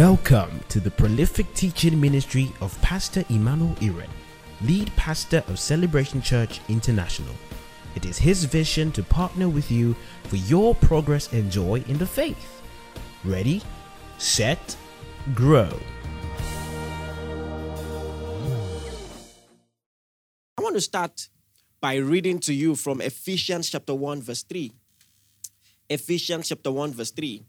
Welcome to the prolific teaching ministry of Pastor Emmanuel Iren, lead pastor of Celebration Church International. It is his vision to partner with you for your progress and joy in the faith. Ready, set, grow. I want to start by reading to you from Ephesians chapter 1, verse 3. Ephesians chapter 1, verse 3.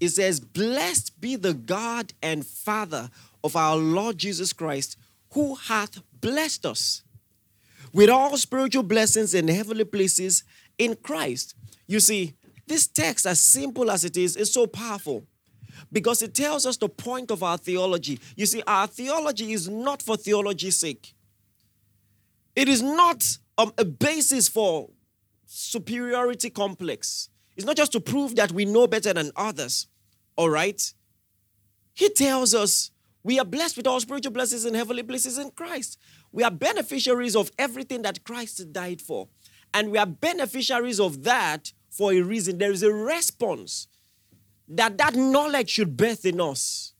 It says, Blessed be the God and Father of our Lord Jesus Christ, who hath blessed us with all spiritual blessings in heavenly places in Christ. You see, this text, as simple as it is, is so powerful because it tells us the point of our theology. You see, our theology is not for theology's sake, it is not um, a basis for superiority complex. It's not just to prove that we know better than others. All right? He tells us we are blessed with all spiritual blessings and heavenly places in Christ. We are beneficiaries of everything that Christ died for. And we are beneficiaries of that for a reason. There is a response that that knowledge should birth in us,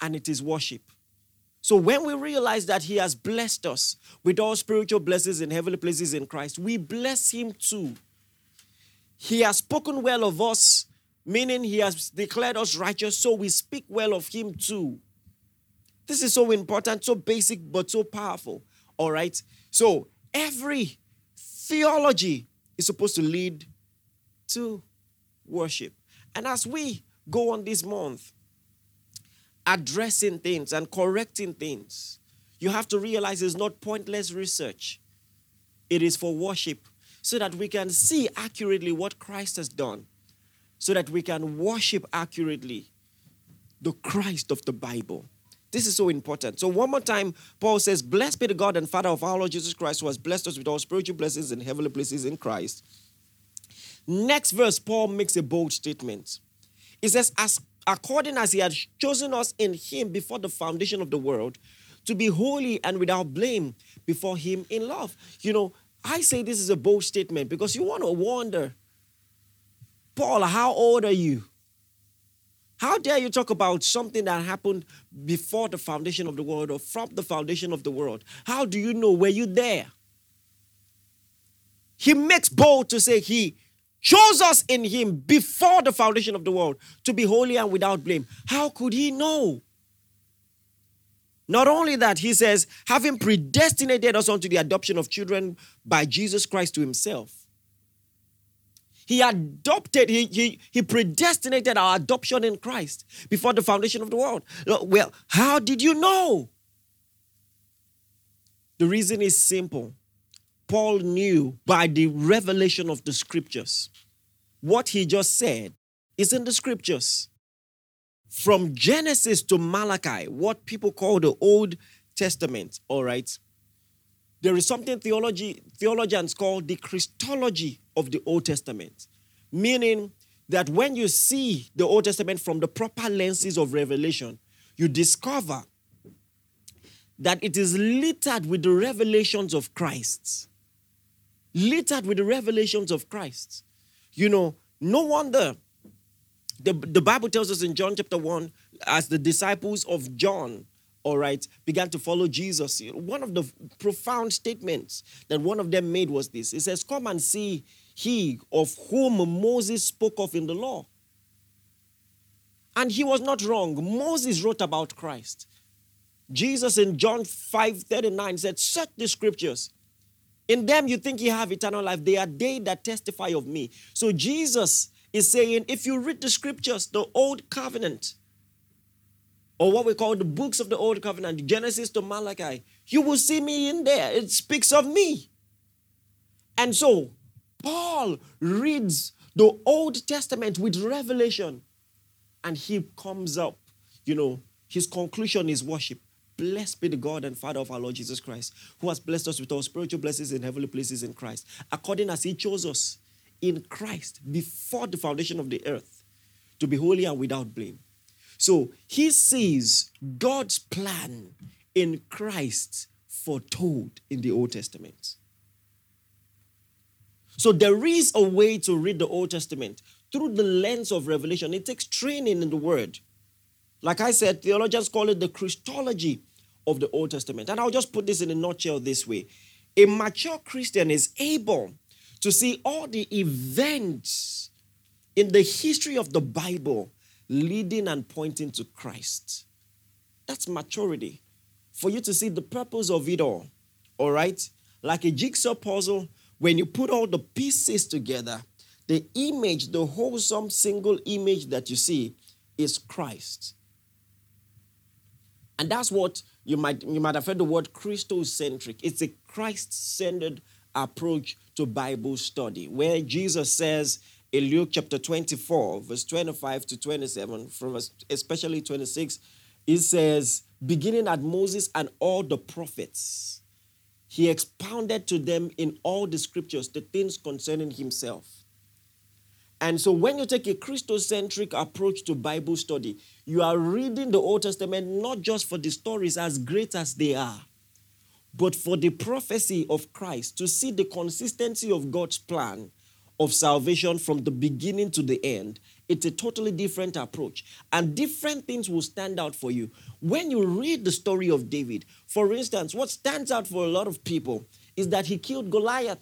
and it is worship. So when we realize that He has blessed us with all spiritual blessings in heavenly places in Christ, we bless Him too. He has spoken well of us, meaning He has declared us righteous, so we speak well of Him too. This is so important, so basic, but so powerful. All right? So every theology is supposed to lead to worship. And as we go on this month, addressing things and correcting things, you have to realize it's not pointless research. It is for worship so that we can see accurately what Christ has done, so that we can worship accurately the Christ of the Bible. This is so important. So, one more time, Paul says, Blessed be the God and Father of our Lord Jesus Christ, who has blessed us with all spiritual blessings in heavenly places in Christ. Next verse, Paul makes a bold statement. He says, As according as he had chosen us in him before the foundation of the world, to be holy and without blame before him in love. You know, I say this is a bold statement because you want to wonder, Paul, how old are you? How dare you talk about something that happened before the foundation of the world or from the foundation of the world? How do you know? Were you there? He makes bold to say he chose us in him before the foundation of the world to be holy and without blame. How could he know? Not only that, he says, having predestinated us unto the adoption of children by Jesus Christ to himself. He adopted, he, he, he predestinated our adoption in Christ before the foundation of the world. Well, how did you know? The reason is simple. Paul knew by the revelation of the scriptures. What he just said is in the scriptures. From Genesis to Malachi, what people call the Old Testament, all right? There is something theology, theologians call the Christology of the Old Testament, meaning that when you see the Old Testament from the proper lenses of revelation, you discover that it is littered with the revelations of Christ. Littered with the revelations of Christ. You know, no wonder the, the Bible tells us in John chapter 1, as the disciples of John, all right, began to follow Jesus, one of the profound statements that one of them made was this. It says, Come and see he of whom Moses spoke of in the law. And he was not wrong. Moses wrote about Christ. Jesus in John 5 39 said, Search the scriptures. In them you think you have eternal life. They are they that testify of me. So Jesus is saying, if you read the scriptures, the old covenant, or what we call the books of the old covenant, Genesis to Malachi, you will see me in there. It speaks of me. And so, Paul reads the Old Testament with revelation, and he comes up, you know, his conclusion is worship. Blessed be the God and Father of our Lord Jesus Christ, who has blessed us with all spiritual blessings in heavenly places in Christ, according as he chose us in Christ before the foundation of the earth to be holy and without blame. So he sees God's plan in Christ foretold in the Old Testament. So there is a way to read the Old Testament through the lens of revelation. It takes training in the word. Like I said, theologians call it the Christology of the Old Testament. And I'll just put this in a nutshell this way a mature Christian is able to see all the events in the history of the Bible leading and pointing to Christ. That's maturity. For you to see the purpose of it all. All right? Like a jigsaw puzzle, when you put all the pieces together, the image, the wholesome single image that you see is Christ. And that's what you might you might have heard the word Christocentric. It's a Christ-centered approach to Bible study, where Jesus says in Luke chapter 24, verse 25 to 27, from especially 26, it says, beginning at Moses and all the prophets, he expounded to them in all the scriptures the things concerning himself. And so when you take a Christocentric approach to Bible study, you are reading the Old Testament not just for the stories as great as they are, but for the prophecy of Christ, to see the consistency of God's plan of salvation from the beginning to the end. It's a totally different approach. And different things will stand out for you. When you read the story of David, for instance, what stands out for a lot of people is that he killed Goliath.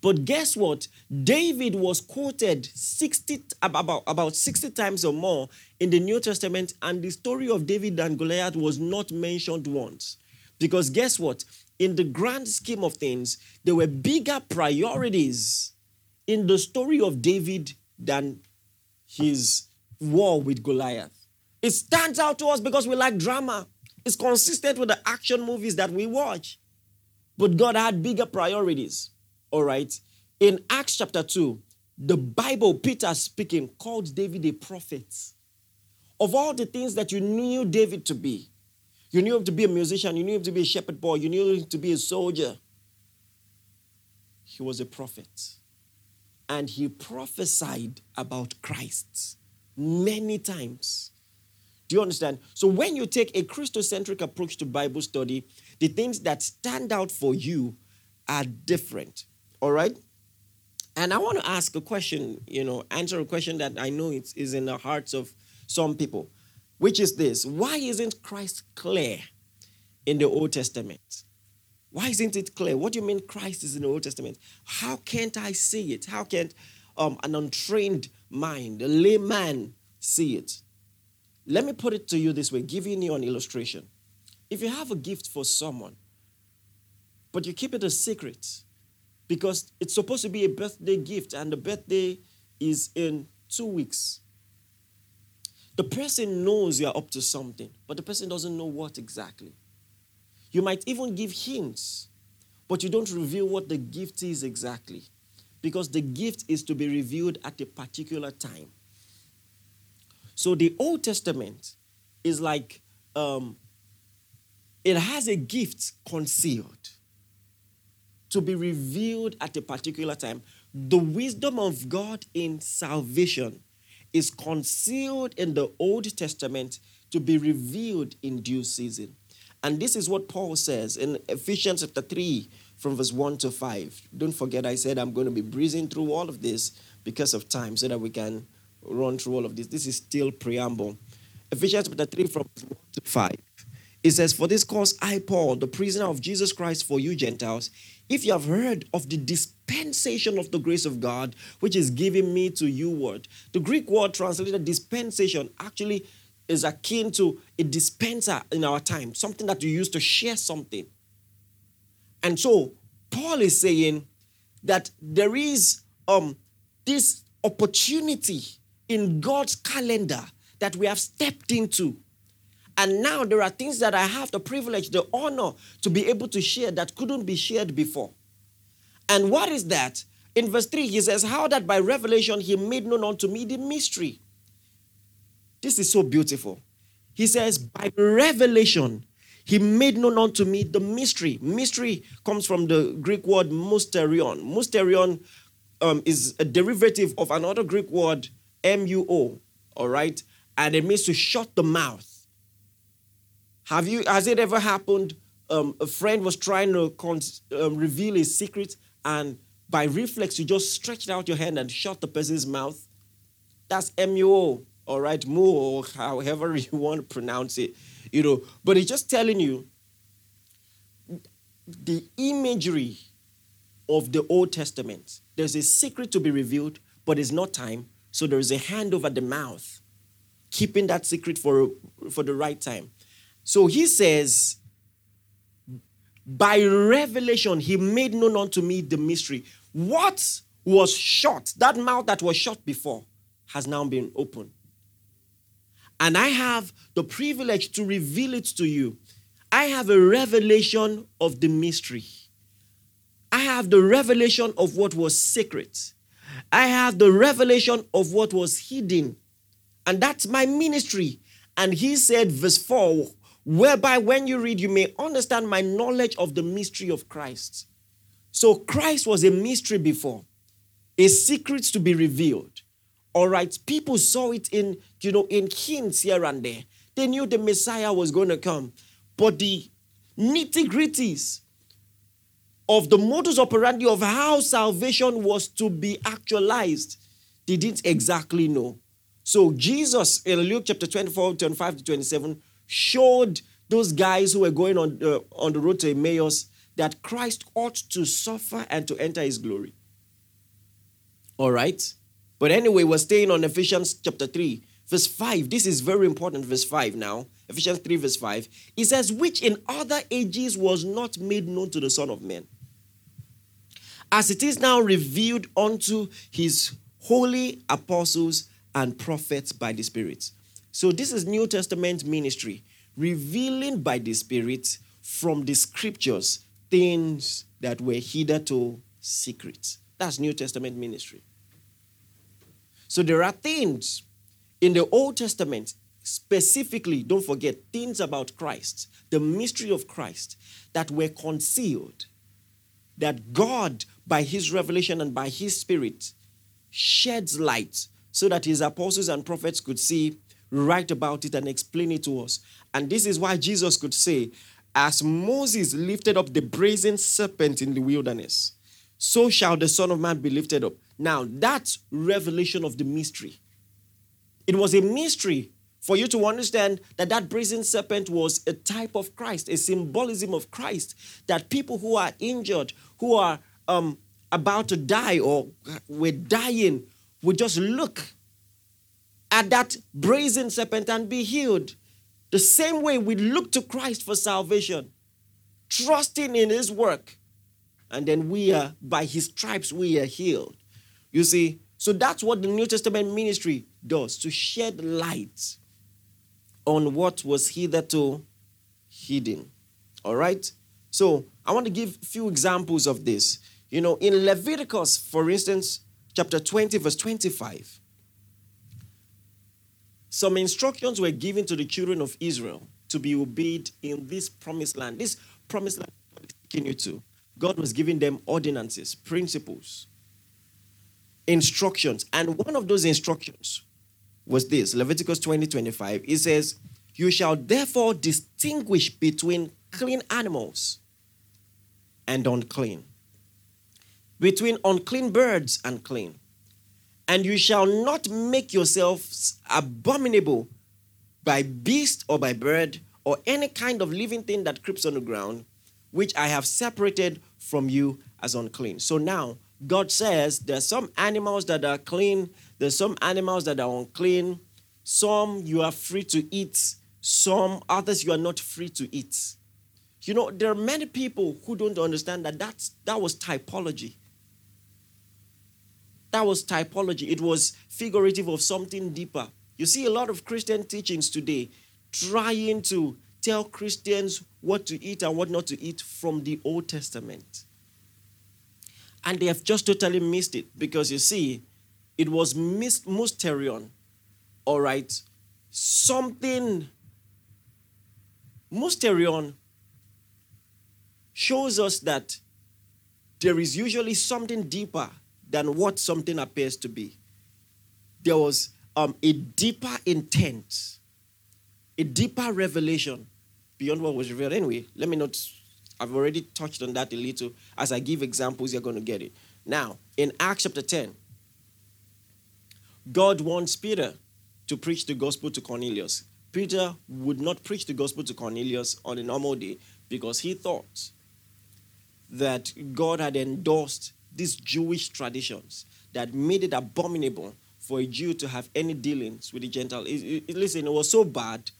But guess what? David was quoted 60 about, about 60 times or more in the New Testament, and the story of David and Goliath was not mentioned once. Because guess what? In the grand scheme of things, there were bigger priorities in the story of David than his war with Goliath. It stands out to us because we like drama. It's consistent with the action movies that we watch. But God had bigger priorities. All right. In Acts chapter 2, the Bible, Peter speaking, called David a prophet. Of all the things that you knew David to be, you knew him to be a musician, you knew him to be a shepherd boy, you knew him to be a soldier. He was a prophet. And he prophesied about Christ many times. Do you understand? So when you take a Christocentric approach to Bible study, the things that stand out for you are different. All right? And I want to ask a question, you know, answer a question that I know it's, is in the hearts of some people, which is this Why isn't Christ clear in the Old Testament? Why isn't it clear? What do you mean Christ is in the Old Testament? How can't I see it? How can't um, an untrained mind, a layman, see it? Let me put it to you this way, giving you an illustration. If you have a gift for someone, but you keep it a secret, because it's supposed to be a birthday gift and the birthday is in two weeks. The person knows you're up to something, but the person doesn't know what exactly. You might even give hints, but you don't reveal what the gift is exactly because the gift is to be revealed at a particular time. So the Old Testament is like um, it has a gift concealed to be revealed at a particular time. The wisdom of God in salvation is concealed in the Old Testament to be revealed in due season. And this is what Paul says in Ephesians chapter 3 from verse 1 to 5. Don't forget, I said I'm going to be breezing through all of this because of time so that we can run through all of this. This is still preamble. Ephesians chapter 3 from verse 1 to 5. It says, For this cause I, Paul, the prisoner of Jesus Christ for you Gentiles, if you have heard of the dispensation of the grace of God, which is given me to you word, the Greek word translated dispensation actually is akin to a dispenser in our time, something that you use to share something. And so Paul is saying that there is um, this opportunity in God's calendar that we have stepped into. And now there are things that I have the privilege, the honor to be able to share that couldn't be shared before. And what is that? In verse 3, he says, How that by revelation he made known unto me the mystery. This is so beautiful. He says, By revelation he made known unto me the mystery. Mystery comes from the Greek word mysterion. Mysterion um, is a derivative of another Greek word, M U O, all right? And it means to shut the mouth. Have you, has it ever happened? Um, a friend was trying to con- um, reveal a secret, and by reflex, you just stretched out your hand and shut the person's mouth. That's MUO, all right, Mu, or however you want to pronounce it, you know. But it's just telling you the imagery of the Old Testament. There's a secret to be revealed, but it's not time. So there is a hand over the mouth, keeping that secret for, for the right time. So he says, by revelation, he made known unto me the mystery. What was shut, that mouth that was shut before, has now been opened. And I have the privilege to reveal it to you. I have a revelation of the mystery. I have the revelation of what was secret. I have the revelation of what was hidden. And that's my ministry. And he said, verse 4, whereby when you read, you may understand my knowledge of the mystery of Christ. So Christ was a mystery before, a secret to be revealed. All right, people saw it in, you know, in hints here and there. They knew the Messiah was going to come. But the nitty gritties of the modus operandi of how salvation was to be actualized, they didn't exactly know. So Jesus in Luke chapter 24, 25 to 27 showed those guys who were going on, uh, on the road to Emmaus that Christ ought to suffer and to enter his glory. All right? But anyway, we're staying on Ephesians chapter 3, verse 5. This is very important, verse 5 now. Ephesians 3, verse 5. It says, Which in other ages was not made known to the Son of Man, as it is now revealed unto his holy apostles and prophets by the Spirit. So, this is New Testament ministry, revealing by the Spirit from the scriptures things that were hitherto secrets. That's New Testament ministry. So, there are things in the Old Testament, specifically, don't forget, things about Christ, the mystery of Christ, that were concealed, that God by his revelation and by his spirit, sheds light so that his apostles and prophets could see, write about it, and explain it to us. And this is why Jesus could say, As Moses lifted up the brazen serpent in the wilderness, so shall the Son of Man be lifted up. Now, that's revelation of the mystery. It was a mystery for you to understand that that brazen serpent was a type of Christ, a symbolism of Christ, that people who are injured, who are um, about to die or we're dying, we just look at that brazen serpent and be healed. The same way we look to Christ for salvation, trusting in his work, and then we are, by his stripes, we are healed. You see, so that's what the New Testament ministry does to shed light on what was hitherto hidden. All right? So I want to give a few examples of this. You know, in Leviticus, for instance, chapter 20, verse 25, some instructions were given to the children of Israel to be obeyed in this promised land. This promised land taking you to. God was giving them ordinances, principles, instructions. And one of those instructions was this Leviticus 20 25. It says, You shall therefore distinguish between clean animals and unclean between unclean birds and clean. And you shall not make yourselves abominable by beast or by bird or any kind of living thing that creeps on the ground, which I have separated from you as unclean. So now, God says there's some animals that are clean, there's some animals that are unclean, some you are free to eat, some others you are not free to eat. You know, there are many people who don't understand that that's, that was typology. That was typology. It was figurative of something deeper. You see a lot of Christian teachings today trying to tell Christians what to eat and what not to eat from the Old Testament. And they have just totally missed it because you see, it was mysterion, all right? Something, mysterion shows us that there is usually something deeper than what something appears to be. There was um, a deeper intent, a deeper revelation beyond what was revealed. Anyway, let me not, I've already touched on that a little. As I give examples, you're going to get it. Now, in Acts chapter 10, God wants Peter to preach the gospel to Cornelius. Peter would not preach the gospel to Cornelius on a normal day because he thought that God had endorsed these Jewish traditions that made it abominable for a Jew to have any dealings with the Gentile. It, it, listen, it was so bad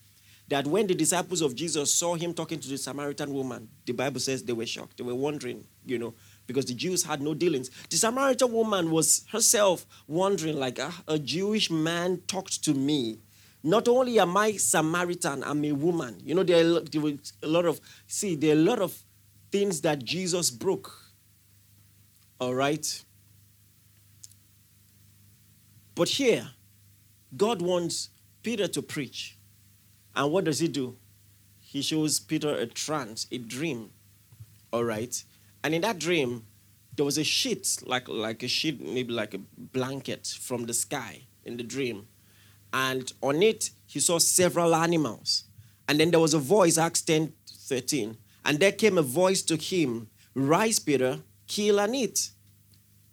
that when the disciples of Jesus saw him talking to the Samaritan woman, the Bible says they were shocked. They were wondering, you know, because the Jews had no dealings. The Samaritan woman was herself wondering, like, ah, a Jewish man talked to me. Not only am I Samaritan, I'm a woman. You know, there, there were a lot of, see, there are a lot of things that Jesus broke. All right? But here, God wants Peter to preach. And what does he do? He shows Peter a trance, a dream. All right? And in that dream, there was a sheet, like, like a sheet, maybe like a blanket from the sky in the dream. And on it, he saw several animals. And then there was a voice, Acts 10 13. And there came a voice to him Rise, Peter, kill and eat.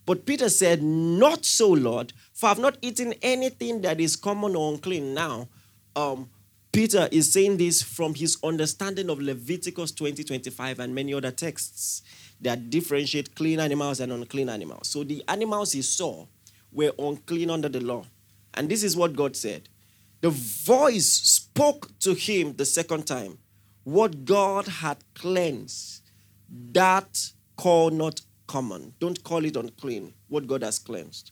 But Peter said, Not so, Lord, for I've not eaten anything that is common or unclean. Now, um, Peter is saying this from his understanding of Leviticus 20 25 and many other texts that differentiate clean animals and unclean animals. So the animals he saw were unclean under the law. And this is what God said. The voice spoke to him the second time what God had cleansed, that call not common. Don't call it unclean, what God has cleansed.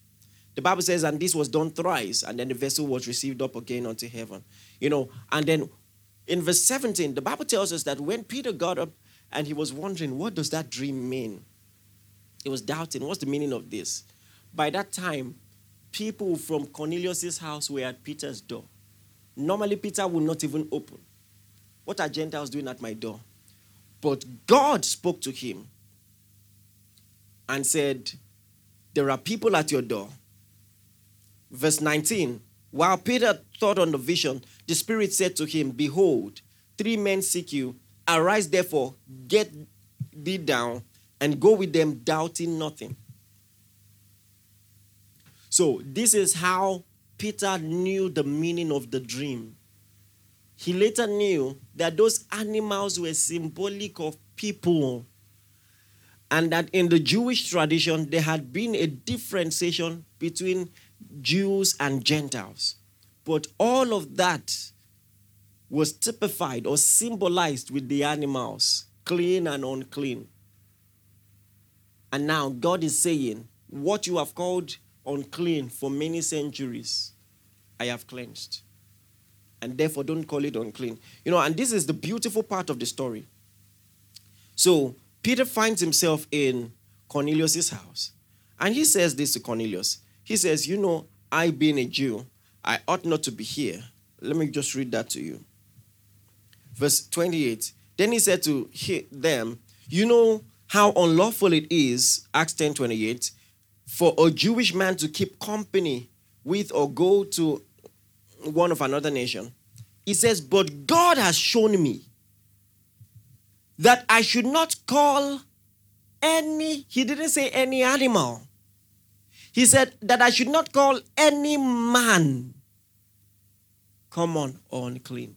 The Bible says, and this was done thrice, and then the vessel was received up again unto heaven. You know, and then in verse 17, the Bible tells us that when Peter got up and he was wondering, what does that dream mean? He was doubting, what's the meaning of this? By that time, people from Cornelius's house were at Peter's door. Normally, Peter would not even open. What are Gentiles doing at my door? But God spoke to him and said, There are people at your door. Verse 19 While Peter thought on the vision, the Spirit said to him, Behold, three men seek you. Arise, therefore, get thee down, and go with them, doubting nothing. So, this is how Peter knew the meaning of the dream. He later knew that those animals were symbolic of people. And that in the Jewish tradition, there had been a differentiation between Jews and Gentiles. But all of that was typified or symbolized with the animals, clean and unclean. And now God is saying, What you have called unclean for many centuries, I have cleansed and therefore don't call it unclean. You know, and this is the beautiful part of the story. So Peter finds himself in Cornelius's house, and he says this to Cornelius. He says, You know, I being a Jew, I ought not to be here. Let me just read that to you. Verse 28. Then he said to them, You know how unlawful it is, Acts 10 28, for a Jewish man to keep company with or go to one of another nation. He says, But God has shown me that I should not call any, he didn't say any animal. He said that I should not call any man common or unclean.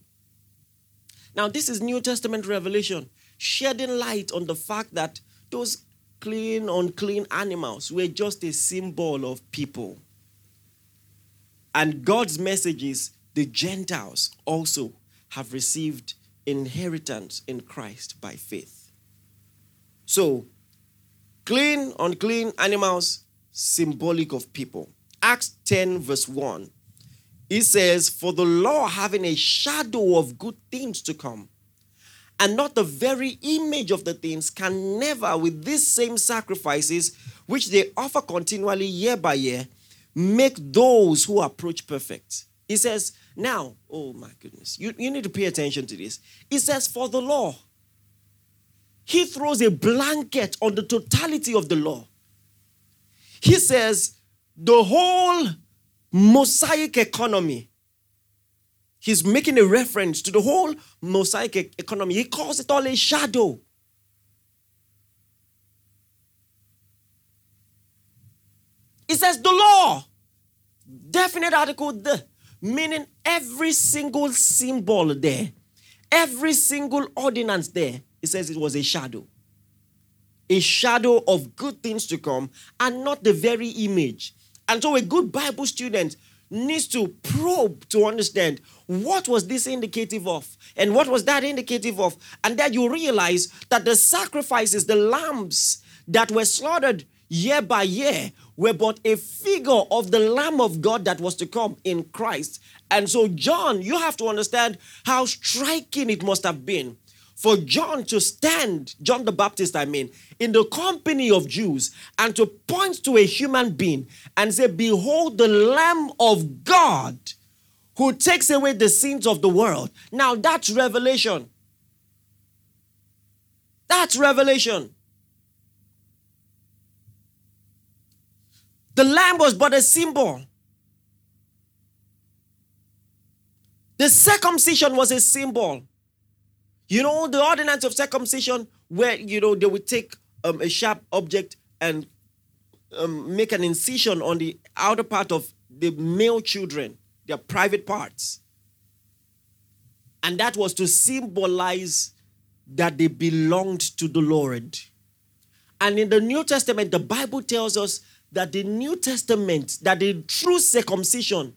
Now, this is New Testament revelation, shedding light on the fact that those clean, unclean animals were just a symbol of people. And God's message is the Gentiles also have received inheritance in Christ by faith. So, clean, unclean animals, symbolic of people. Acts 10, verse 1. It says, For the law having a shadow of good things to come, and not the very image of the things, can never, with these same sacrifices, which they offer continually year by year, make those who approach perfect. He says, now, oh my goodness, you, you need to pay attention to this. He says, for the law. He throws a blanket on the totality of the law. He says, the whole Mosaic economy. He's making a reference to the whole Mosaic economy. He calls it all a shadow. He says the law, definite article, the Meaning every single symbol there, every single ordinance there, it says it was a shadow. A shadow of good things to come and not the very image. And so a good Bible student needs to probe to understand what was this indicative of and what was that indicative of and then you realize that the sacrifices the lambs that were slaughtered year by year were but a figure of the lamb of god that was to come in christ and so john you have to understand how striking it must have been for John to stand, John the Baptist, I mean, in the company of Jews and to point to a human being and say, Behold, the Lamb of God who takes away the sins of the world. Now, that's revelation. That's revelation. The lamb was but a symbol. The circumcision was a symbol. You know, the ordinance of circumcision, where, you know, they would take um, a sharp object and um, make an incision on the outer part of the male children, their private parts. And that was to symbolize that they belonged to the Lord. And in the New Testament, the Bible tells us that the New Testament, that the true circumcision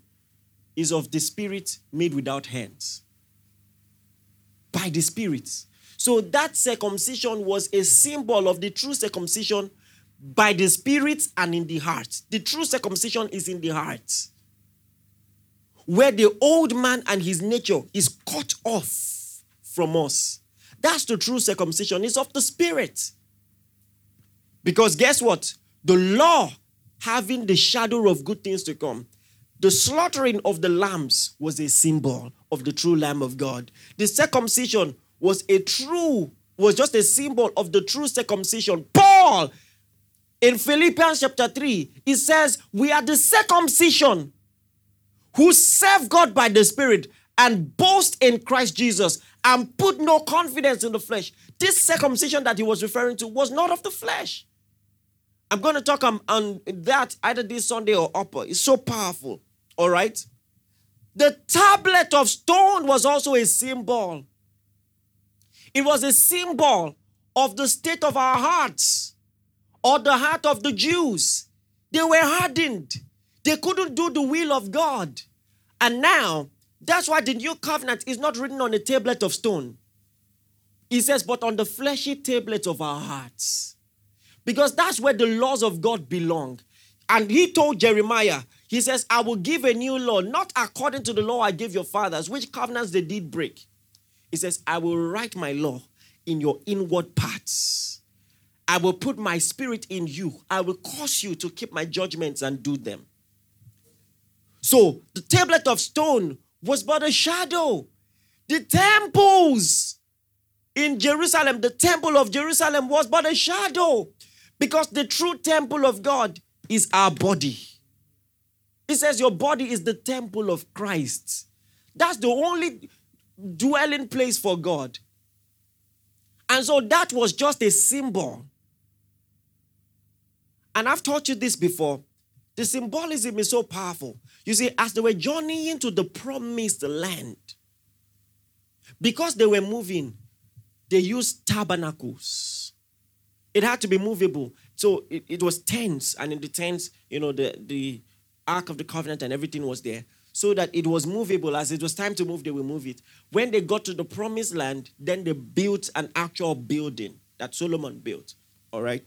is of the Spirit made without hands by the Spirit. So that circumcision was a symbol of the true circumcision by the Spirit and in the heart. The true circumcision is in the heart, where the old man and his nature is cut off from us. That's the true circumcision, it's of the Spirit. Because guess what? The law having the shadow of good things to come the slaughtering of the lambs was a symbol of the true Lamb of God. The circumcision was a true, was just a symbol of the true circumcision. Paul, in Philippians chapter 3, he says, We are the circumcision who serve God by the Spirit and boast in Christ Jesus and put no confidence in the flesh. This circumcision that he was referring to was not of the flesh. I'm going to talk on, on that either this Sunday or upper. It's so powerful. All right? The tablet of stone was also a symbol. It was a symbol of the state of our hearts or the heart of the Jews. They were hardened. They couldn't do the will of God. And now, that's why the new covenant is not written on a tablet of stone. He says, but on the fleshy tablet of our hearts. Because that's where the laws of God belong. And he told Jeremiah, he says, I will give a new law, not according to the law I gave your fathers, which covenants they did break. He says, I will write my law in your inward parts. I will put my spirit in you. I will cause you to keep my judgments and do them. So the tablet of stone was but a shadow. The temples in Jerusalem, the temple of Jerusalem was but a shadow because the true temple of God is our body. He says your body is the temple of Christ. That's the only dwelling place for God. And so that was just a symbol. And I've taught you this before. The symbolism is so powerful. You see, as they were journeying to the promised land, because they were moving, they used tabernacles. It had to be movable. So it, it was tents, and in the tents, you know, the, the Ark of the Covenant and everything was there, so that it was movable. As it was time to move, they will move it. When they got to the promised land, then they built an actual building that Solomon built. All right?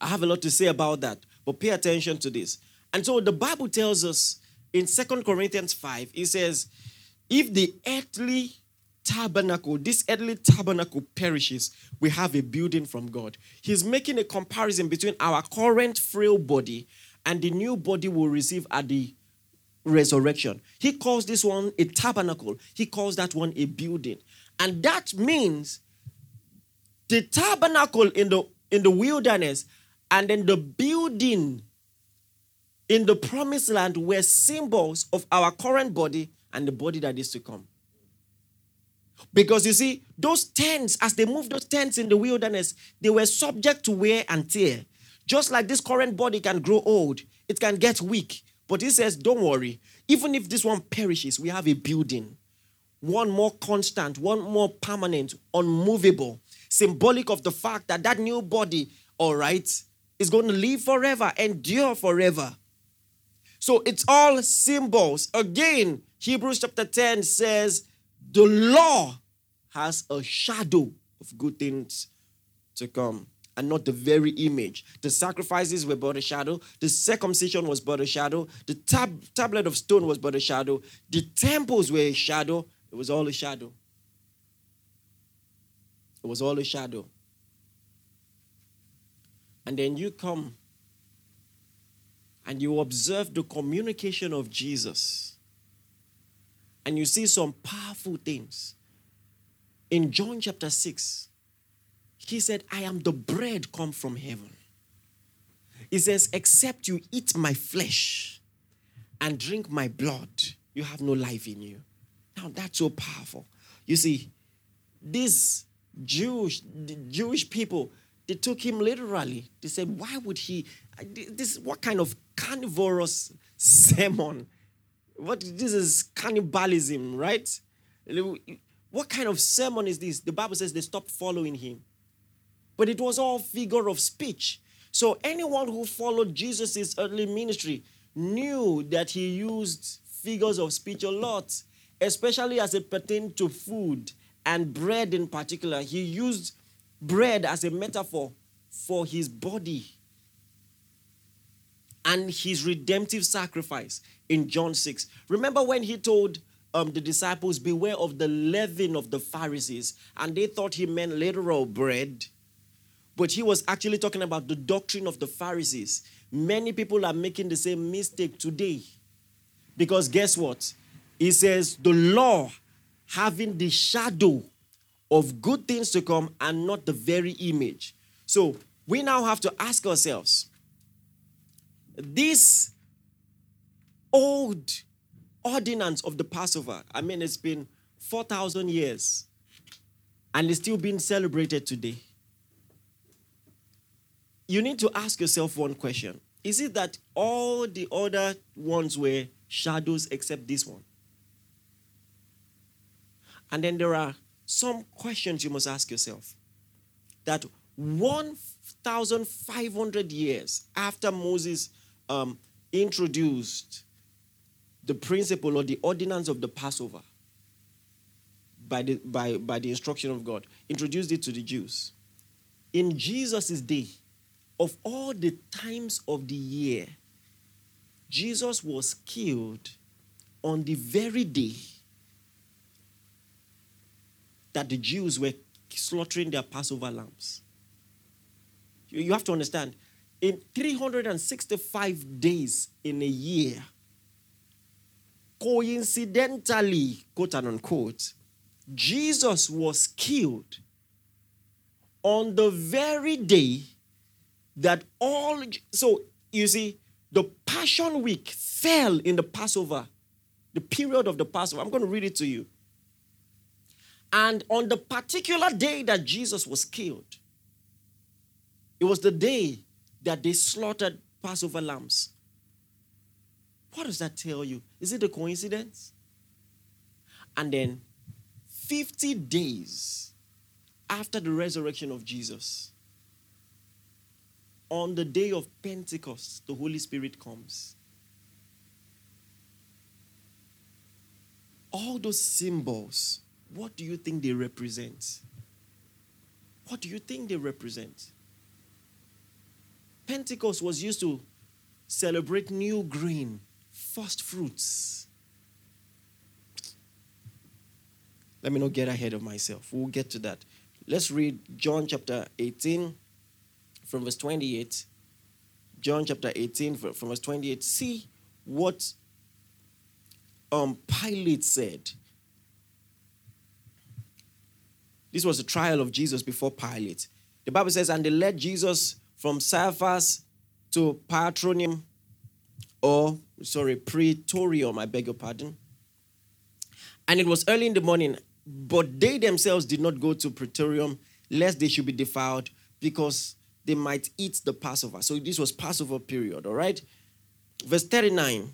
I have a lot to say about that, but pay attention to this. And so the Bible tells us in Second Corinthians 5, it says, if the earthly tabernacle, this earthly tabernacle perishes, we have a building from God. He's making a comparison between our current frail body and the new body we'll receive at the resurrection. He calls this one a tabernacle, he calls that one a building. And that means the tabernacle in the in the wilderness and then the building in the promised land were symbols of our current body and the body that is to come. Because you see, those tents, as they moved those tents in the wilderness, they were subject to wear and tear. Just like this current body can grow old, it can get weak. But he says, don't worry. Even if this one perishes, we have a building. One more constant, one more permanent, unmovable, symbolic of the fact that that new body, all right, is going to live forever, endure forever. So it's all symbols. Again, Hebrews chapter 10 says, the law has a shadow of good things to come and not the very image. The sacrifices were but a shadow, the circumcision was but a shadow, the tab- tablet of stone was but a shadow, the temples were a shadow. It was all a shadow. It was all a shadow. And then you come and you observe the communication of Jesus. And you see some powerful things. In John chapter 6, he said, I am the bread come from heaven. He says, Except you eat my flesh and drink my blood, you have no life in you. Now that's so powerful. You see, these Jewish, Jewish people, they took him literally. They said, Why would he? This what kind of carnivorous sermon? What this is cannibalism, right? What kind of sermon is this? The Bible says they stopped following him but it was all figure of speech. So anyone who followed Jesus' early ministry knew that he used figures of speech a lot, especially as it pertained to food and bread in particular. He used bread as a metaphor for his body and his redemptive sacrifice in John 6. Remember when he told um, the disciples, Beware of the leaven of the Pharisees, and they thought he meant literal bread but he was actually talking about the doctrine of the Pharisees. Many people are making the same mistake today. Because guess what? He says, the law having the shadow of good things to come and not the very image. So we now have to ask ourselves this old ordinance of the Passover, I mean, it's been 4,000 years and it's still being celebrated today you need to ask yourself one question Is it that all the other ones were shadows except this one? And then there are some questions you must ask yourself. That 1,500 years after Moses um, introduced the principle or the ordinance of the Passover by the, by, by the instruction of God, introduced it to the Jews. In Jesus' day, of all the times of the year, Jesus was killed on the very day that the Jews were slaughtering their Passover lambs. You have to understand, in 365 days in a year, coincidentally, quote and unquote, Jesus was killed on the very day that all, so you see, the Passion Week fell in the Passover, the period of the Passover. I'm going to read it to you. And on the particular day that Jesus was killed, it was the day that they slaughtered Passover lambs. What does that tell you? Is it a coincidence? And then 50 days after the resurrection of Jesus, on the day of Pentecost, the Holy Spirit comes. All those symbols, what do you think they represent? What do you think they represent? Pentecost was used to celebrate new grain, first fruits. Let me not get ahead of myself. We'll get to that. Let's read John chapter 18 from verse 28, John chapter 18, from verse 28, see what um, Pilate said. This was a trial of Jesus before Pilate. The Bible says, and they led Jesus from Caiaphas to Patronium, or sorry, Praetorium, I beg your pardon. And it was early in the morning, but they themselves did not go to Praetorium, lest they should be defiled, because they might eat the Passover. So this was Passover period, all right? verse 39.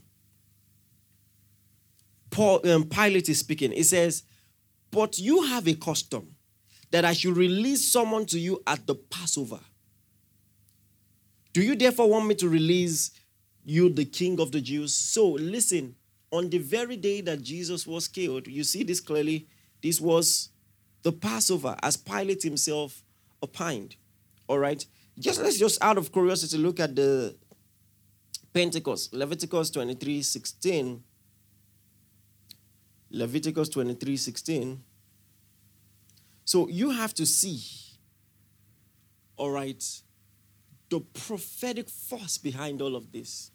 Paul, um, Pilate is speaking. He says, But you have a custom that I should release someone to you at the Passover. Do you therefore want me to release you, the king of the Jews? So listen, on the very day that Jesus was killed, you see this clearly, this was the Passover, as Pilate himself opined. All right? Just let's just out of curiosity look at the Pentecost, Leviticus 23 16. Leviticus 23 16. So you have to see, all right, the prophetic force behind all of this.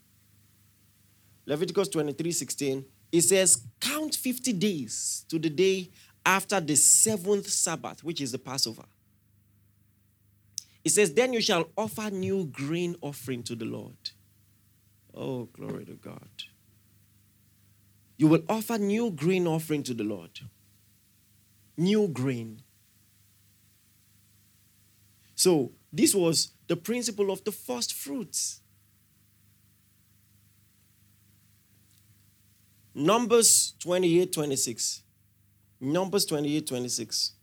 Leviticus 23 16, it says, Count 50 days to the day after the seventh Sabbath, which is the Passover. It says, Then you shall offer new grain offering to the Lord. Oh, glory to God. You will offer new grain offering to the Lord. New grain. So, this was the principle of the first fruits. Numbers 28 26. Numbers 28 26.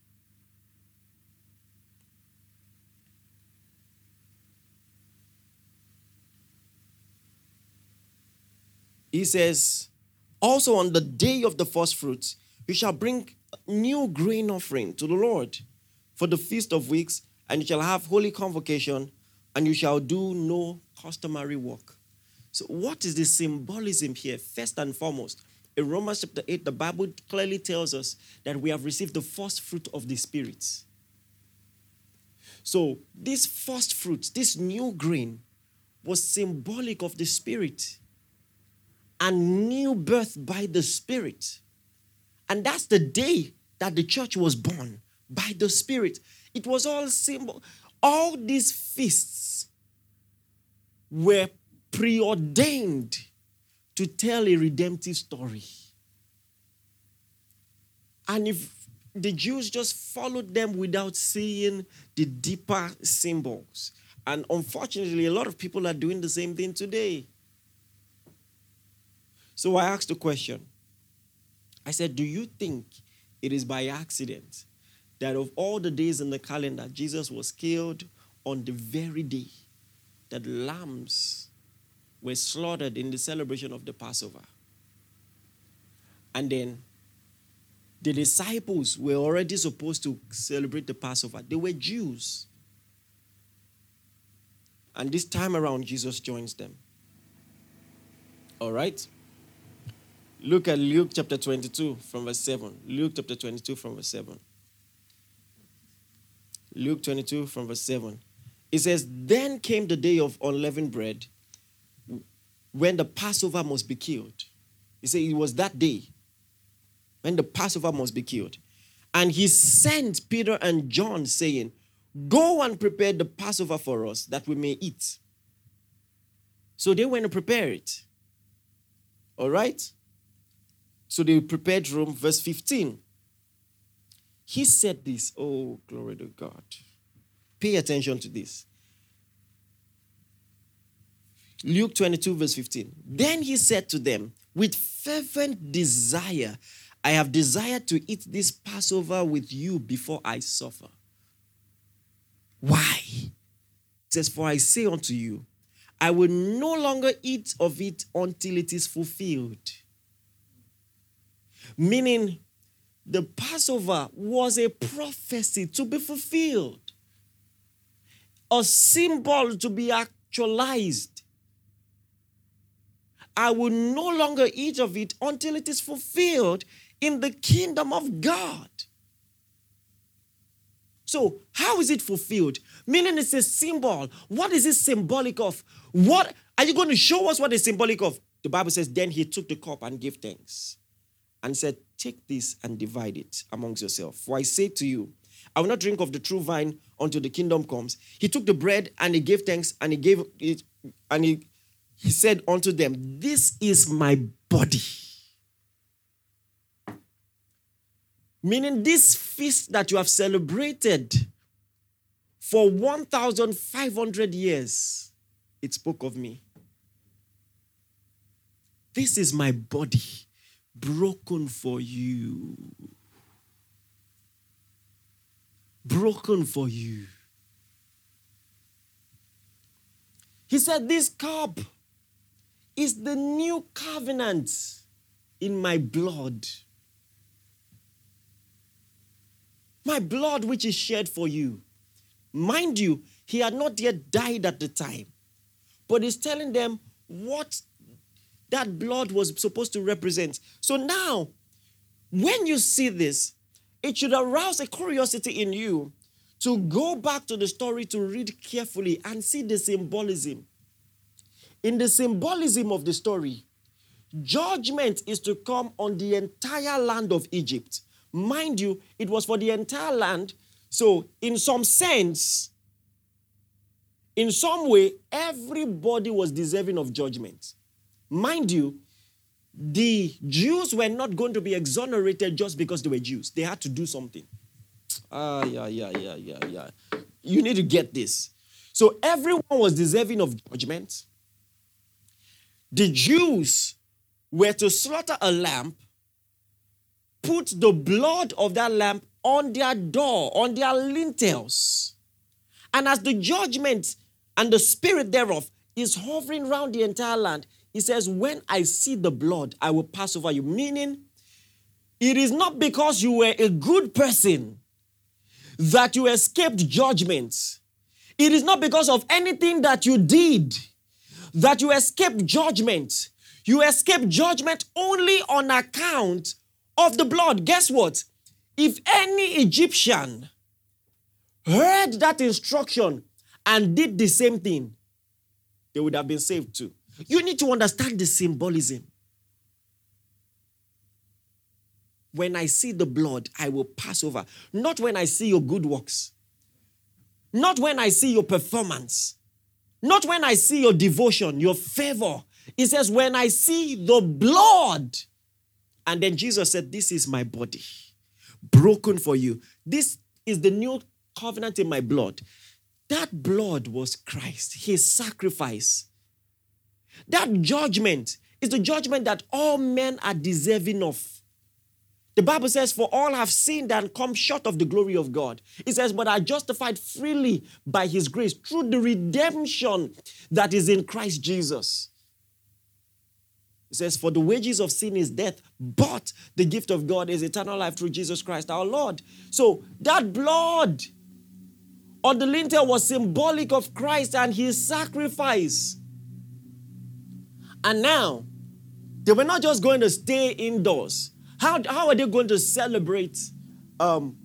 He says, Also on the day of the first fruits, you shall bring new grain offering to the Lord for the feast of weeks, and you shall have holy convocation, and you shall do no customary work. So, what is the symbolism here? First and foremost, in Romans chapter 8, the Bible clearly tells us that we have received the first fruit of the Spirit. So, this first fruit, this new grain, was symbolic of the Spirit and new birth by the Spirit. And that's the day that the church was born by the Spirit. It was all symbol. All these feasts were preordained to tell a redemptive story. And if the Jews just followed them without seeing the deeper symbols, and unfortunately, a lot of people are doing the same thing today. So I asked the question. I said, Do you think it is by accident that of all the days in the calendar, Jesus was killed on the very day that lambs were slaughtered in the celebration of the Passover? And then the disciples were already supposed to celebrate the Passover. They were Jews. And this time around, Jesus joins them. All right? Look at Luke chapter 22 from verse 7. Luke chapter 22 from verse 7. Luke 22 from verse 7. It says, Then came the day of unleavened bread when the Passover must be killed. He said it was that day when the Passover must be killed. And he sent Peter and John, saying, Go and prepare the Passover for us that we may eat. So they went to prepare it. All right? So they prepared room, verse 15. He said this. Oh, glory to God. Pay attention to this. Luke 22, verse 15. Then he said to them, With fervent desire, I have desired to eat this Passover with you before I suffer. Why? He says, For I say unto you, I will no longer eat of it until it is fulfilled Meaning, the Passover was a prophecy to be fulfilled, a symbol to be actualized. I will no longer eat of it until it is fulfilled in the kingdom of God. So, how is it fulfilled? Meaning it's a symbol. What is it symbolic of? What are you going to show us what is symbolic of? The Bible says, Then he took the cup and gave thanks and said, Take this and divide it amongst yourself. For I say to you, I will not drink of the true vine until the kingdom comes. He took the bread and he gave thanks and he gave it, and he, he said unto them, This is my body. Meaning, this feast that you have celebrated for 1,500 years, it spoke of me. This is my body broken for you. Broken for you. He said, This cup is the new covenant in my blood. My blood, which is shed for you. Mind you, he had not yet died at the time, but he's telling them what that blood was supposed to represent. So now, when you see this, it should arouse a curiosity in you to go back to the story to read carefully and see the symbolism. In the symbolism of the story, judgment is to come on the entire land of Egypt. Mind you, it was for the entire land. So, in some sense, in some way, everybody was deserving of judgment. Mind you, the Jews were not going to be exonerated just because they were Jews. They had to do something. Ah, yeah, yeah, yeah, yeah, yeah. You need to get this. So everyone was deserving of judgment. The Jews were to slaughter a lamb, put the blood of that lamb on their door, on their lintels. And as the judgment and the spirit thereof is hovering around the entire land, he says, When I see the blood, I will pass over you. Meaning, it is not because you were a good person that you escaped judgment. It is not because of anything that you did that you escaped judgment. You escape judgment only on account of the blood. Guess what? If any Egyptian heard that instruction and did the same thing, they would have been saved too. You need to understand the symbolism. When I see the blood, I will pass over. Not when I see your good works. Not when I see your performance. Not when I see your devotion, your favor. He says, when I see the blood. And then Jesus said, This is my body, broken for you. This is the new covenant in my blood. That blood was Christ, his sacrifice. That judgment is the judgment that all men are deserving of. The Bible says, For all have sinned and come short of the glory of God. It says, But are justified freely by his grace through the redemption that is in Christ Jesus. It says, For the wages of sin is death, but the gift of God is eternal life through Jesus Christ our Lord. So that blood on the lintel was symbolic of Christ and his sacrifice. And now, they were not just going to stay indoors. How, how are they going to celebrate um,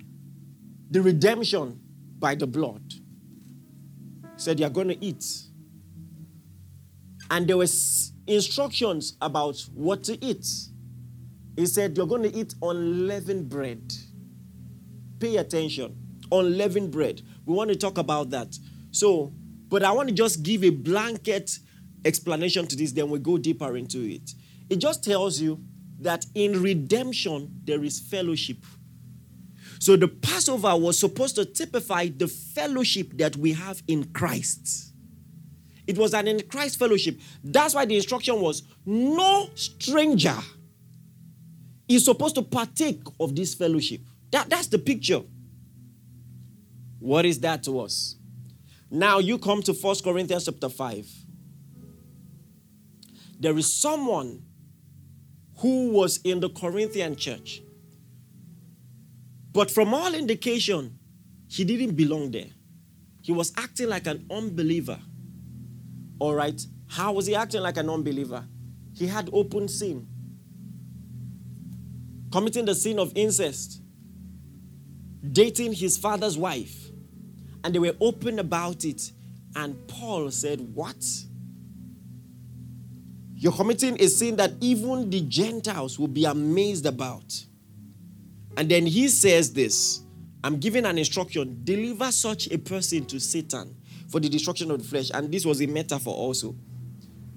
the redemption by the blood? He said, You're going to eat. And there were instructions about what to eat. He said, You're going to eat unleavened bread. Pay attention. Unleavened bread. We want to talk about that. So, but I want to just give a blanket explanation to this, then we go deeper into it. It just tells you that in redemption there is fellowship. So the Passover was supposed to typify the fellowship that we have in Christ. It was an in Christ fellowship. That's why the instruction was no stranger is supposed to partake of this fellowship. That, that's the picture. What is that to us? Now you come to First Corinthians chapter 5 there is someone who was in the Corinthian church. But from all indication, he didn't belong there. He was acting like an unbeliever. All right? How was he acting like an unbeliever? He had open sin, committing the sin of incest, dating his father's wife. And they were open about it. And Paul said, What? You're committing a sin that even the Gentiles will be amazed about. And then he says this I'm giving an instruction deliver such a person to Satan for the destruction of the flesh. And this was a metaphor also.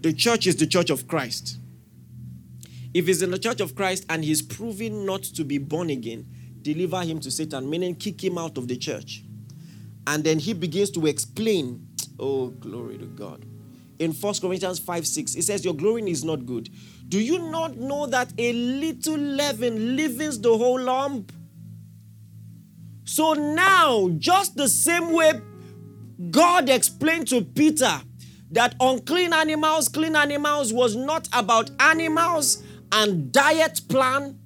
The church is the church of Christ. If he's in the church of Christ and he's proven not to be born again, deliver him to Satan, meaning kick him out of the church. And then he begins to explain, oh, glory to God. In 1 Corinthians 5 6. It says, Your glorying is not good. Do you not know that a little leaven leavens the whole lump? So now, just the same way God explained to Peter that unclean animals, clean animals was not about animals and diet plan,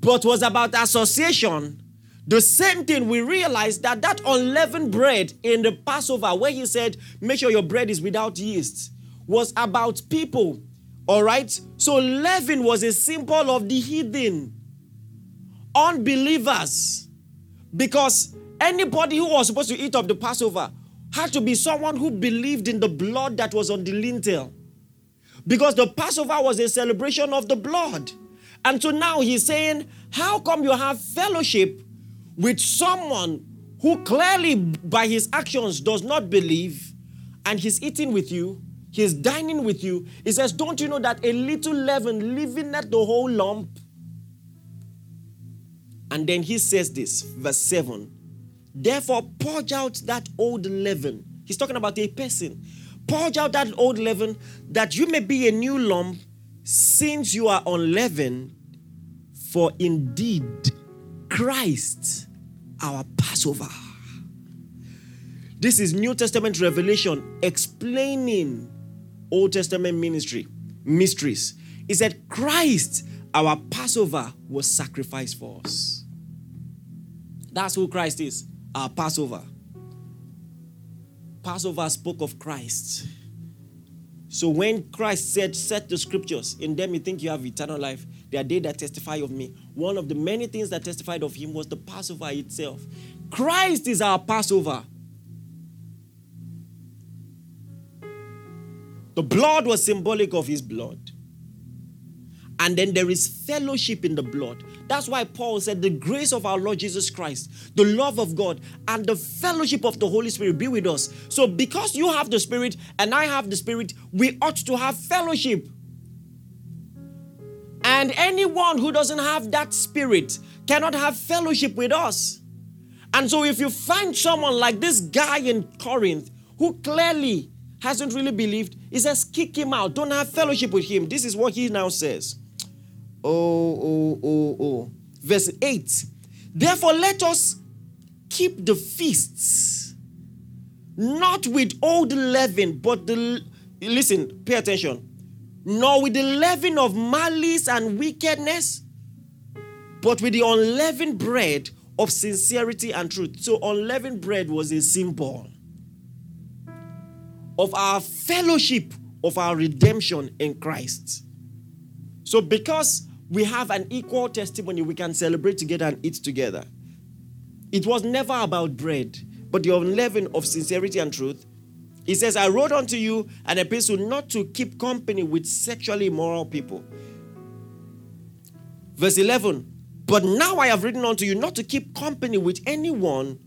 but was about association. The same thing we realize that that unleavened bread in the Passover, where he said, Make sure your bread is without yeast, was about people. All right? So leaven was a symbol of the heathen, unbelievers. Because anybody who was supposed to eat of the Passover had to be someone who believed in the blood that was on the lintel. Because the Passover was a celebration of the blood. And so now he's saying, How come you have fellowship with someone who clearly, by his actions, does not believe, and he's eating with you, he's dining with you? He says, Don't you know that a little leaven leaving at the whole lump? And then he says this, verse 7 Therefore, purge out that old leaven. He's talking about a person. Purge out that old leaven that you may be a new lump since you are unleavened. For indeed, Christ, our Passover. This is New Testament revelation explaining Old Testament ministry mysteries. He said, Christ, our Passover, was sacrificed for us. That's who Christ is our Passover. Passover spoke of Christ. So when Christ said, Set the scriptures, in them you think you have eternal life, they are they that testify of me. One of the many things that testified of him was the Passover itself. Christ is our Passover. The blood was symbolic of his blood. And then there is fellowship in the blood. That's why Paul said, The grace of our Lord Jesus Christ, the love of God, and the fellowship of the Holy Spirit be with us. So, because you have the Spirit and I have the Spirit, we ought to have fellowship. And anyone who doesn't have that Spirit cannot have fellowship with us. And so, if you find someone like this guy in Corinth who clearly hasn't really believed, he says, kick him out. Don't have fellowship with him. This is what he now says. Oh, oh, oh, oh. Verse 8. Therefore, let us keep the feasts, not with old leaven, but the. Listen, pay attention. Nor with the leaven of malice and wickedness, but with the unleavened bread of sincerity and truth. So, unleavened bread was a symbol of our fellowship, of our redemption in Christ. So, because we have an equal testimony. We can celebrate together and eat together. It was never about bread, but the unleavened of sincerity and truth. He says, I wrote unto you an epistle not to keep company with sexually immoral people. Verse 11, but now I have written unto you not to keep company with anyone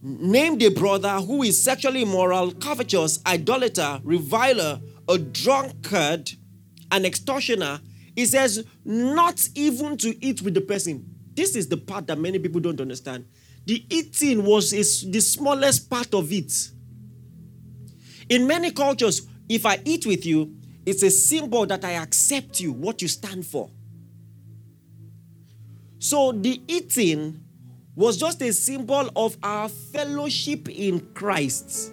named a brother who is sexually immoral, covetous, idolater, reviler, a drunkard an extortioner, he says, not even to eat with the person. This is the part that many people don't understand. The eating was the smallest part of it. In many cultures, if I eat with you, it's a symbol that I accept you, what you stand for. So the eating was just a symbol of our fellowship in Christ.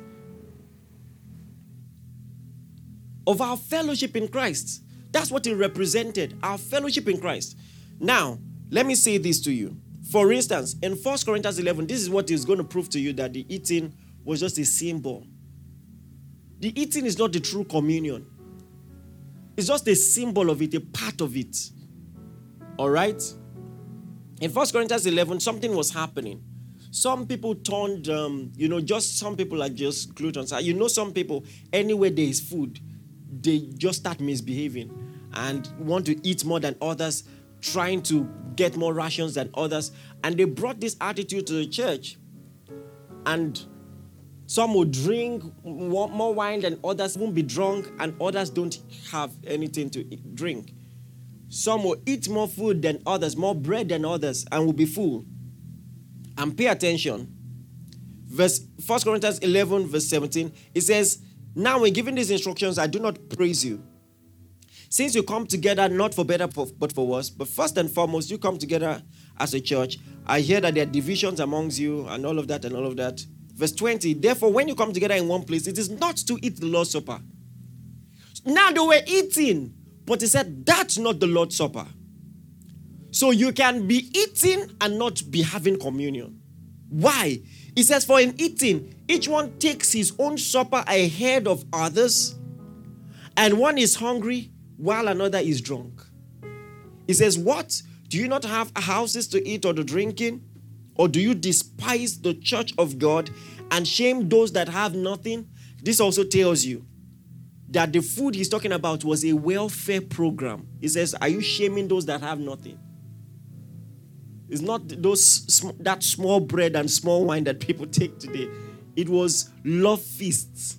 Of our fellowship in Christ. That's what it represented, our fellowship in Christ. Now, let me say this to you. For instance, in 1 Corinthians 11, this is what is going to prove to you that the eating was just a symbol. The eating is not the true communion, it's just a symbol of it, a part of it. All right? In 1 Corinthians 11, something was happening. Some people turned, um, you know, just some people are just gluttons. You know, some people, anywhere there is food, they just start misbehaving and want to eat more than others, trying to get more rations than others. And they brought this attitude to the church. And some will drink more wine than others, won't be drunk, and others don't have anything to drink. Some will eat more food than others, more bread than others, and will be full. And pay attention. verse 1 Corinthians 11, verse 17, it says, Now when giving these instructions, I do not praise you. Since you come together not for better but for worse, but first and foremost, you come together as a church. I hear that there are divisions amongst you and all of that and all of that. Verse 20, therefore, when you come together in one place, it is not to eat the Lord's Supper. Now they were eating, but he said, That's not the Lord's Supper. So you can be eating and not be having communion. Why? He says, For in eating, each one takes his own supper ahead of others, and one is hungry while another is drunk. He says, What? Do you not have houses to eat or to drink in? Or do you despise the church of God and shame those that have nothing? This also tells you that the food he's talking about was a welfare program. He says, Are you shaming those that have nothing? It's not those that small bread and small wine that people take today. It was love feasts.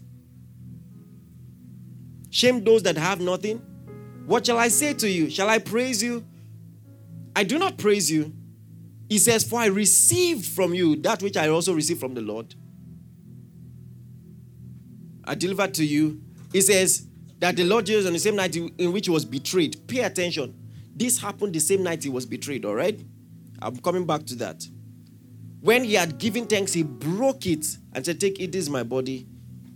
Shame those that have nothing. What shall I say to you? Shall I praise you? I do not praise you. He says, For I received from you that which I also received from the Lord. I delivered to you. He says that the Lord Jesus on the same night in which he was betrayed. Pay attention. This happened the same night he was betrayed, all right? I'm coming back to that. When he had given thanks, he broke it and said, Take it, this is my body,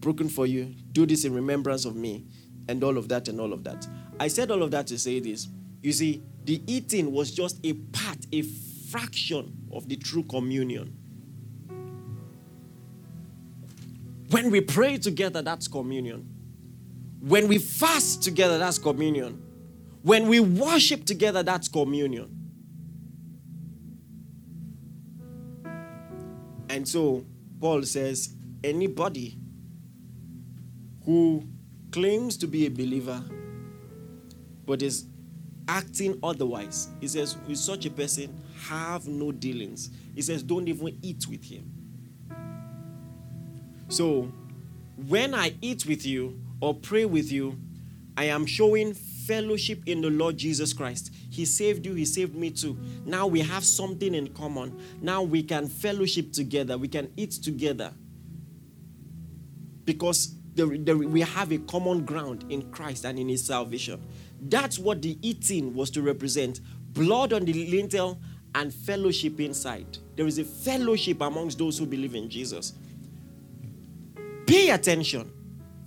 broken for you. Do this in remembrance of me, and all of that, and all of that. I said all of that to say this. You see, the eating was just a part, a fraction of the true communion. When we pray together, that's communion. When we fast together, that's communion. When we worship together, that's communion. And so Paul says anybody who claims to be a believer but is acting otherwise, he says, with such a person, have no dealings. He says, don't even eat with him. So, when I eat with you or pray with you, I am showing fellowship in the Lord Jesus Christ. He saved you, He saved me too. Now we have something in common. Now we can fellowship together, we can eat together. Because we have a common ground in Christ and in His salvation. That's what the eating was to represent blood on the lintel and fellowship inside. There is a fellowship amongst those who believe in Jesus. Pay attention.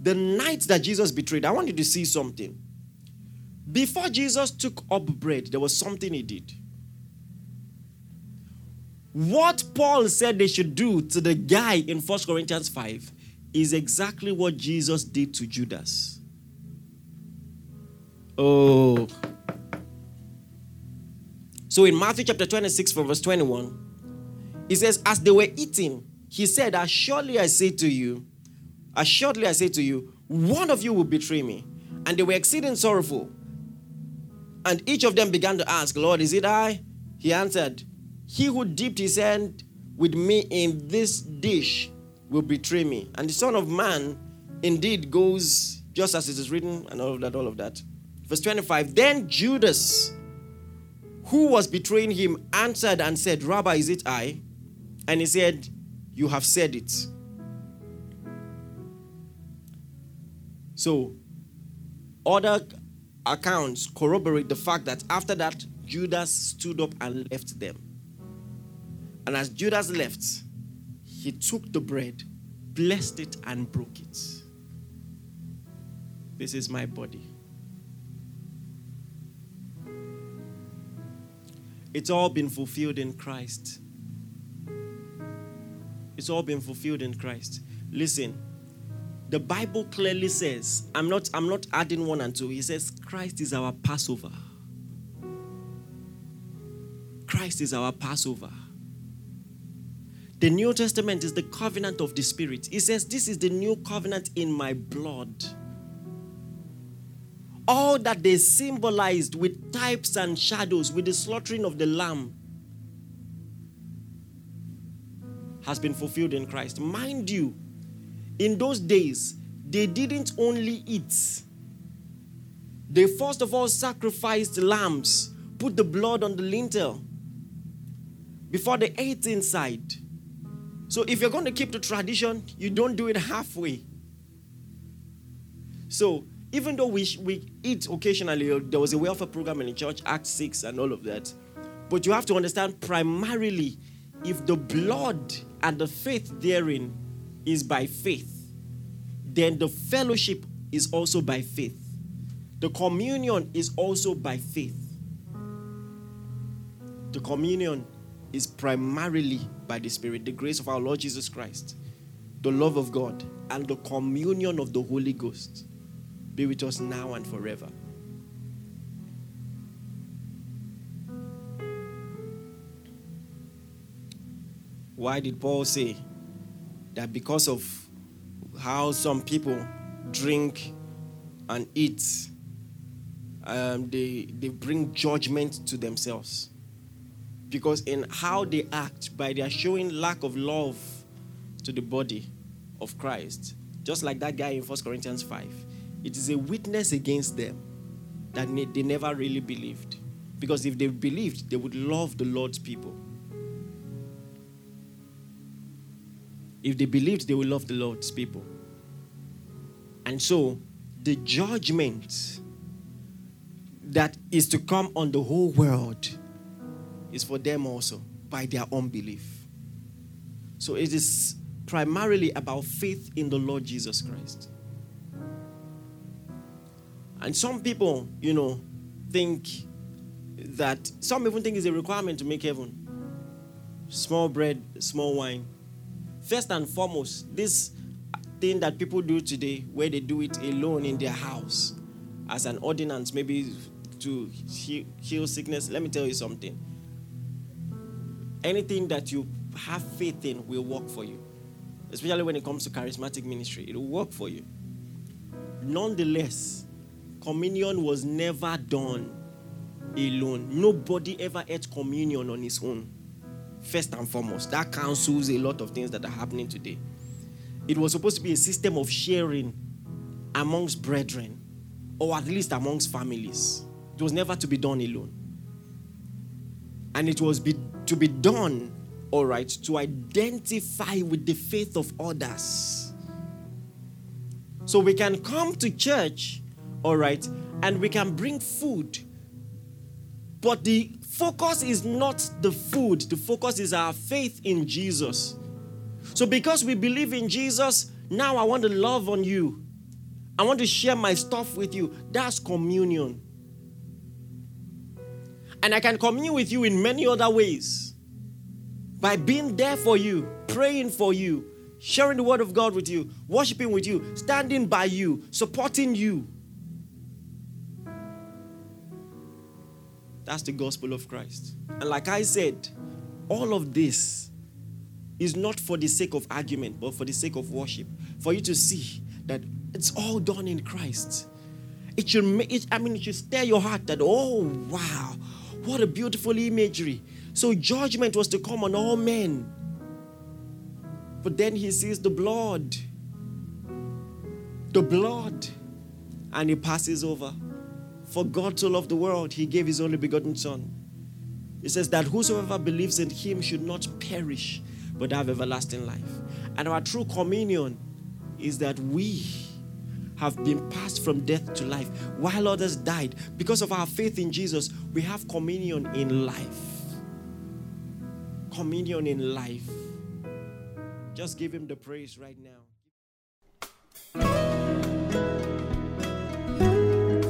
The night that Jesus betrayed, I want you to see something. Before Jesus took up bread, there was something he did. What Paul said they should do to the guy in 1 Corinthians 5 is exactly what Jesus did to Judas. Oh. So in Matthew chapter 26, from verse 21, he says, As they were eating, he said, Assuredly I say to you, assuredly I say to you, one of you will betray me. And they were exceeding sorrowful. And each of them began to ask, Lord, is it I? He answered, He who dipped his hand with me in this dish will betray me. And the Son of Man indeed goes just as it is written, and all of that, all of that. Verse 25 Then Judas, who was betraying him, answered and said, Rabbi, is it I? And he said, You have said it. So, other accounts corroborate the fact that after that, Judas stood up and left them. And as Judas left, he took the bread, blessed it, and broke it. This is my body. It's all been fulfilled in Christ. It's all been fulfilled in Christ. Listen, the Bible clearly says, I'm not, I'm not adding one and two. He says, Christ is our Passover. Christ is our Passover. The New Testament is the covenant of the Spirit. He says, This is the new covenant in my blood. All that they symbolized with types and shadows, with the slaughtering of the lamb, has been fulfilled in Christ. Mind you, in those days, they didn't only eat, they first of all sacrificed lambs, put the blood on the lintel before they ate inside. So if you're going to keep the tradition, you don't do it halfway. So even though we, we eat occasionally, uh, there was a welfare program in the church, Act 6 and all of that. But you have to understand primarily if the blood and the faith therein is by faith, then the fellowship is also by faith. The communion is also by faith. The communion is primarily by the Spirit, the grace of our Lord Jesus Christ, the love of God, and the communion of the Holy Ghost be with us now and forever. Why did Paul say that because of how some people drink and eat, um, they, they bring judgment to themselves? Because in how they act, by their showing lack of love to the body of Christ, just like that guy in 1 Corinthians 5, it is a witness against them that they never really believed. Because if they believed, they would love the Lord's people. If they believed, they would love the Lord's people. And so, the judgment that is to come on the whole world is for them also by their unbelief. So, it is primarily about faith in the Lord Jesus Christ. And some people, you know, think that some even think it's a requirement to make heaven. Small bread, small wine. First and foremost, this thing that people do today, where they do it alone in their house as an ordinance, maybe to heal sickness. Let me tell you something. Anything that you have faith in will work for you, especially when it comes to charismatic ministry. It will work for you. Nonetheless, communion was never done alone. Nobody ever ate communion on his own. First and foremost, that cancels a lot of things that are happening today. It was supposed to be a system of sharing amongst brethren, or at least amongst families. It was never to be done alone. And it was be, to be done, all right, to identify with the faith of others. So we can come to church all right, and we can bring food. But the focus is not the food, the focus is our faith in Jesus. So, because we believe in Jesus, now I want to love on you. I want to share my stuff with you. That's communion. And I can commune with you in many other ways by being there for you, praying for you, sharing the word of God with you, worshiping with you, standing by you, supporting you. That's the gospel of Christ. And like I said, all of this is not for the sake of argument, but for the sake of worship. For you to see that it's all done in Christ. It should make it, I mean, it should stir your heart that, oh, wow, what a beautiful imagery. So judgment was to come on all men. But then he sees the blood. The blood. And he passes over. For God so loved the world, he gave his only begotten Son. He says that whosoever believes in him should not perish, but have everlasting life. And our true communion is that we have been passed from death to life while others died. Because of our faith in Jesus, we have communion in life. Communion in life. Just give him the praise right now.